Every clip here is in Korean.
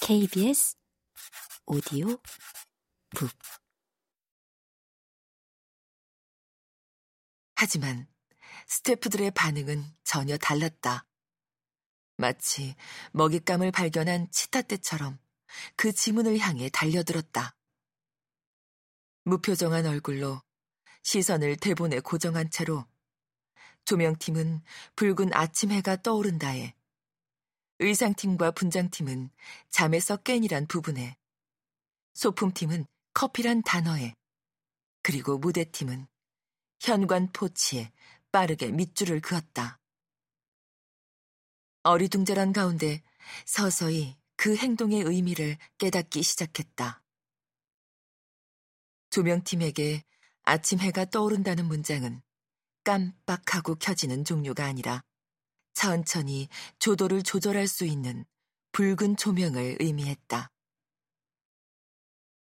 KBS 오디오 북 하지만 스태프들의 반응은 전혀 달랐다. 마치 먹잇감을 발견한 치타 때처럼 그 지문을 향해 달려들었다. 무표정한 얼굴로 시선을 대본에 고정한 채로 조명팀은 붉은 아침 해가 떠오른다에 의상팀과 분장팀은 잠에서 깬이란 부분에 소품팀은 커피란 단어에 그리고 무대팀은 현관 포치에 빠르게 밑줄을 그었다. 어리둥절한 가운데 서서히 그 행동의 의미를 깨닫기 시작했다. 조명팀에게 아침 해가 떠오른다는 문장은 깜빡하고 켜지는 종류가 아니라 천천히 조도를 조절할 수 있는 붉은 조명을 의미했다.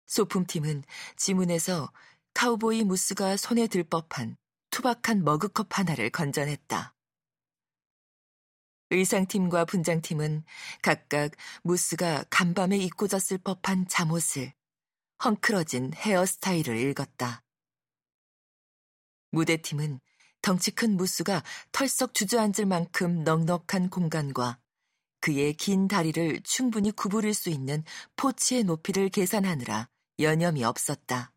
소품팀은 지문에서 카우보이 무스가 손에 들 법한 투박한 머그컵 하나를 건져냈다. 의상팀과 분장팀은 각각 무스가 간밤에 입고 잤을 법한 잠옷을 헝클어진 헤어스타일을 읽었다. 무대팀은 덩치 큰 무스가 털썩 주저앉을 만큼 넉넉한 공간과 그의 긴 다리를 충분히 구부릴 수 있는 포치의 높이를 계산하느라 여념이 없었다.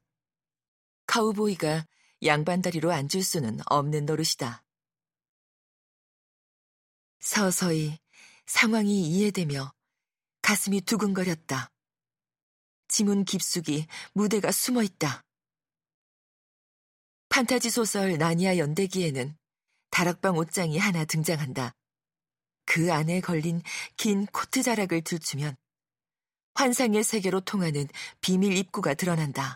카우보이가 양반다리로 앉을 수는 없는 노릇이다. 서서히 상황이 이해되며 가슴이 두근거렸다. 지문 깊숙이 무대가 숨어 있다. 판타지 소설 나니아 연대기에는 다락방 옷장이 하나 등장한다. 그 안에 걸린 긴 코트 자락을 들추면 환상의 세계로 통하는 비밀 입구가 드러난다.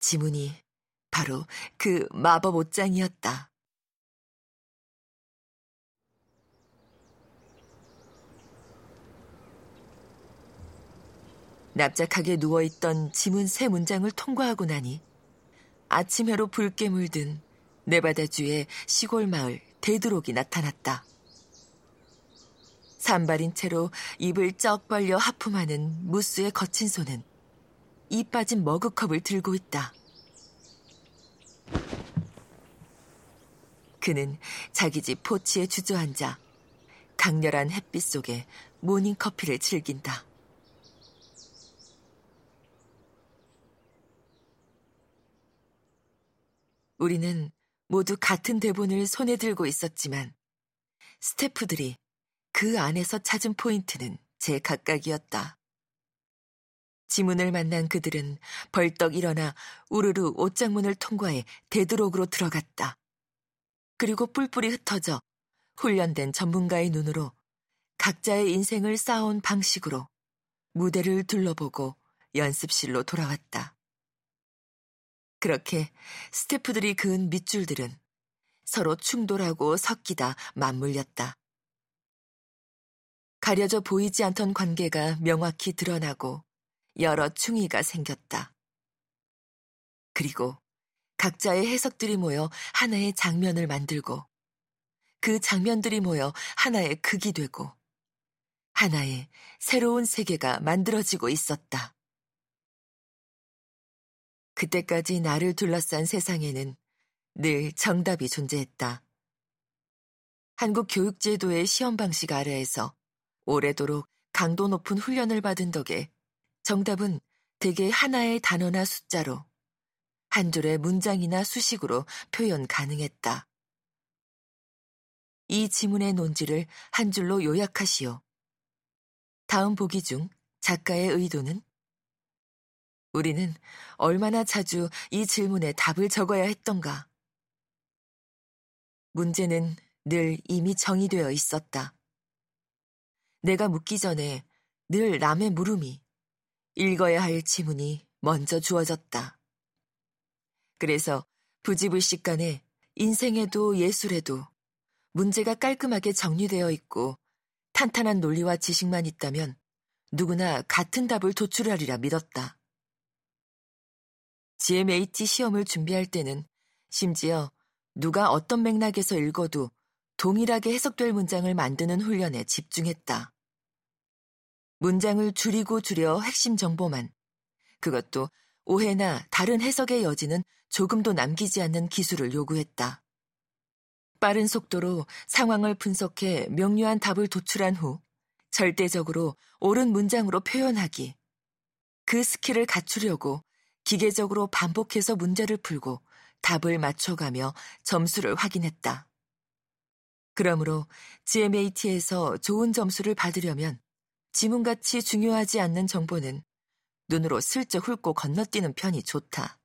지문이 바로 그 마법 옷장이었다. 납작하게 누워있던 지문 세 문장을 통과하고 나니 아침 해로 붉게 물든 네바다주의 시골 마을 대드록이 나타났다. 산발인 채로 입을 쩍 벌려 하품하는 무스의 거친 손은 이 빠진 머그컵을 들고 있다. 그는 자기 집 포치에 주저앉아 강렬한 햇빛 속에 모닝커피를 즐긴다. 우리는 모두 같은 대본을 손에 들고 있었지만 스태프들이 그 안에서 찾은 포인트는 제 각각이었다. 지문을 만난 그들은 벌떡 일어나 우르르 옷장문을 통과해 되도록으로 들어갔다. 그리고 뿔뿔이 흩어져 훈련된 전문가의 눈으로 각자의 인생을 쌓아온 방식으로 무대를 둘러보고 연습실로 돌아왔다. 그렇게 스태프들이 그은 밑줄들은 서로 충돌하고 섞이다 맞물렸다. 가려져 보이지 않던 관계가 명확히 드러나고 여러 충의가 생겼다. 그리고 각자의 해석들이 모여 하나의 장면을 만들고 그 장면들이 모여 하나의 극이 되고 하나의 새로운 세계가 만들어지고 있었다. 그때까지 나를 둘러싼 세상에는 늘 정답이 존재했다. 한국 교육제도의 시험 방식 아래에서 오래도록 강도 높은 훈련을 받은 덕에 정답은 대개 하나의 단어나 숫자로 한 줄의 문장이나 수식으로 표현 가능했다. 이 지문의 논지를 한 줄로 요약하시오. 다음 보기 중 작가의 의도는 우리는 얼마나 자주 이 질문에 답을 적어야 했던가. 문제는 늘 이미 정의되어 있었다. 내가 묻기 전에 늘 남의 물음이 읽어야 할 지문이 먼저 주어졌다. 그래서 부지불식 간에 인생에도 예술에도 문제가 깔끔하게 정리되어 있고 탄탄한 논리와 지식만 있다면 누구나 같은 답을 도출하리라 믿었다. GMAT 시험을 준비할 때는 심지어 누가 어떤 맥락에서 읽어도 동일하게 해석될 문장을 만드는 훈련에 집중했다. 문장을 줄이고 줄여 핵심 정보만. 그것도 오해나 다른 해석의 여지는 조금도 남기지 않는 기술을 요구했다. 빠른 속도로 상황을 분석해 명료한 답을 도출한 후 절대적으로 옳은 문장으로 표현하기. 그 skill을 갖추려고 기계적으로 반복해서 문제를 풀고 답을 맞춰가며 점수를 확인했다. 그러므로 GMAT에서 좋은 점수를 받으려면 지문같이 중요하지 않는 정보는 눈으로 슬쩍 훑고 건너뛰는 편이 좋다.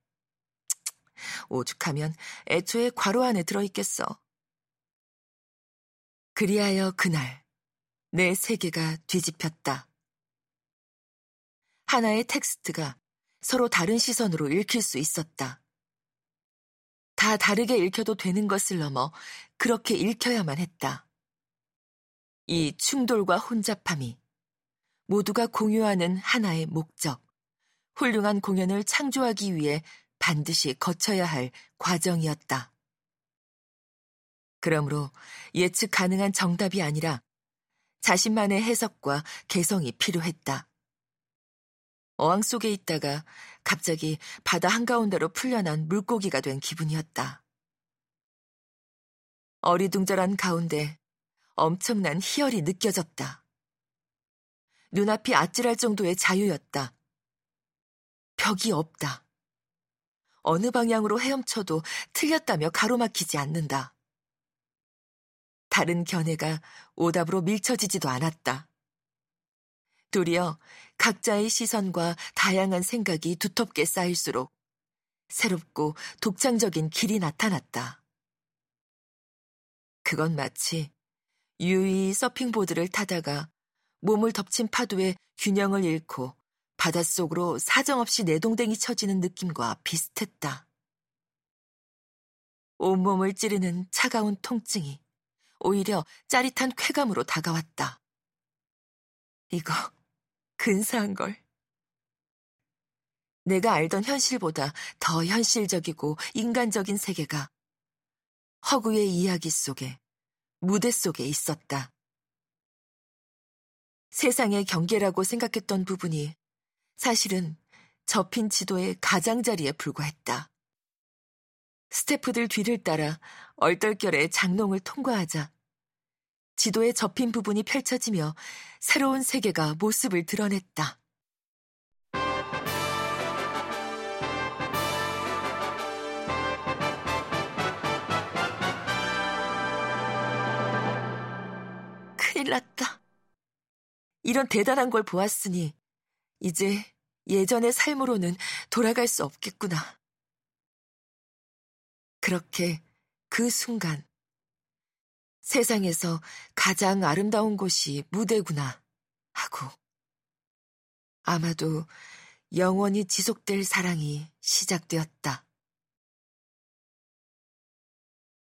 오죽하면 애초에 괄호 안에 들어있겠어. 그리하여 그날 내 세계가 뒤집혔다. 하나의 텍스트가 서로 다른 시선으로 읽힐 수 있었다. 다 다르게 읽혀도 되는 것을 넘어 그렇게 읽혀야만 했다. 이 충돌과 혼잡함이 모두가 공유하는 하나의 목적, 훌륭한 공연을 창조하기 위해 반드시 거쳐야 할 과정이었다. 그러므로 예측 가능한 정답이 아니라 자신만의 해석과 개성이 필요했다. 어항 속에 있다가 갑자기 바다 한가운데로 풀려난 물고기가 된 기분이었다. 어리둥절한 가운데 엄청난 희열이 느껴졌다. 눈앞이 아찔할 정도의 자유였다. 벽이 없다. 어느 방향으로 헤엄쳐도 틀렸다며 가로막히지 않는다. 다른 견해가 오답으로 밀쳐지지도 않았다. 도리어 각자의 시선과 다양한 생각이 두텁게 쌓일수록 새롭고 독창적인 길이 나타났다. 그건 마치 유이 서핑보드를 타다가 몸을 덮친 파도에 균형을 잃고 바닷속으로 사정없이 내동댕이 쳐지는 느낌과 비슷했다. 온몸을 찌르는 차가운 통증이 오히려 짜릿한 쾌감으로 다가왔다. 이거 근사한 걸. 내가 알던 현실보다 더 현실적이고 인간적인 세계가 허구의 이야기 속에, 무대 속에 있었다. 세상의 경계라고 생각했던 부분이 사실은 접힌 지도의 가장자리에 불과했다. 스태프들 뒤를 따라 얼떨결에 장롱을 통과하자 지도에 접힌 부분이 펼쳐지며 새로운 세계가 모습을 드러냈다. 큰일 났다. 이런 대단한 걸 보았으니 이제 예전의 삶으로는 돌아갈 수 없겠구나. 그렇게 그 순간 세상에서 가장 아름다운 곳이 무대구나 하고 아마도 영원히 지속될 사랑이 시작되었다.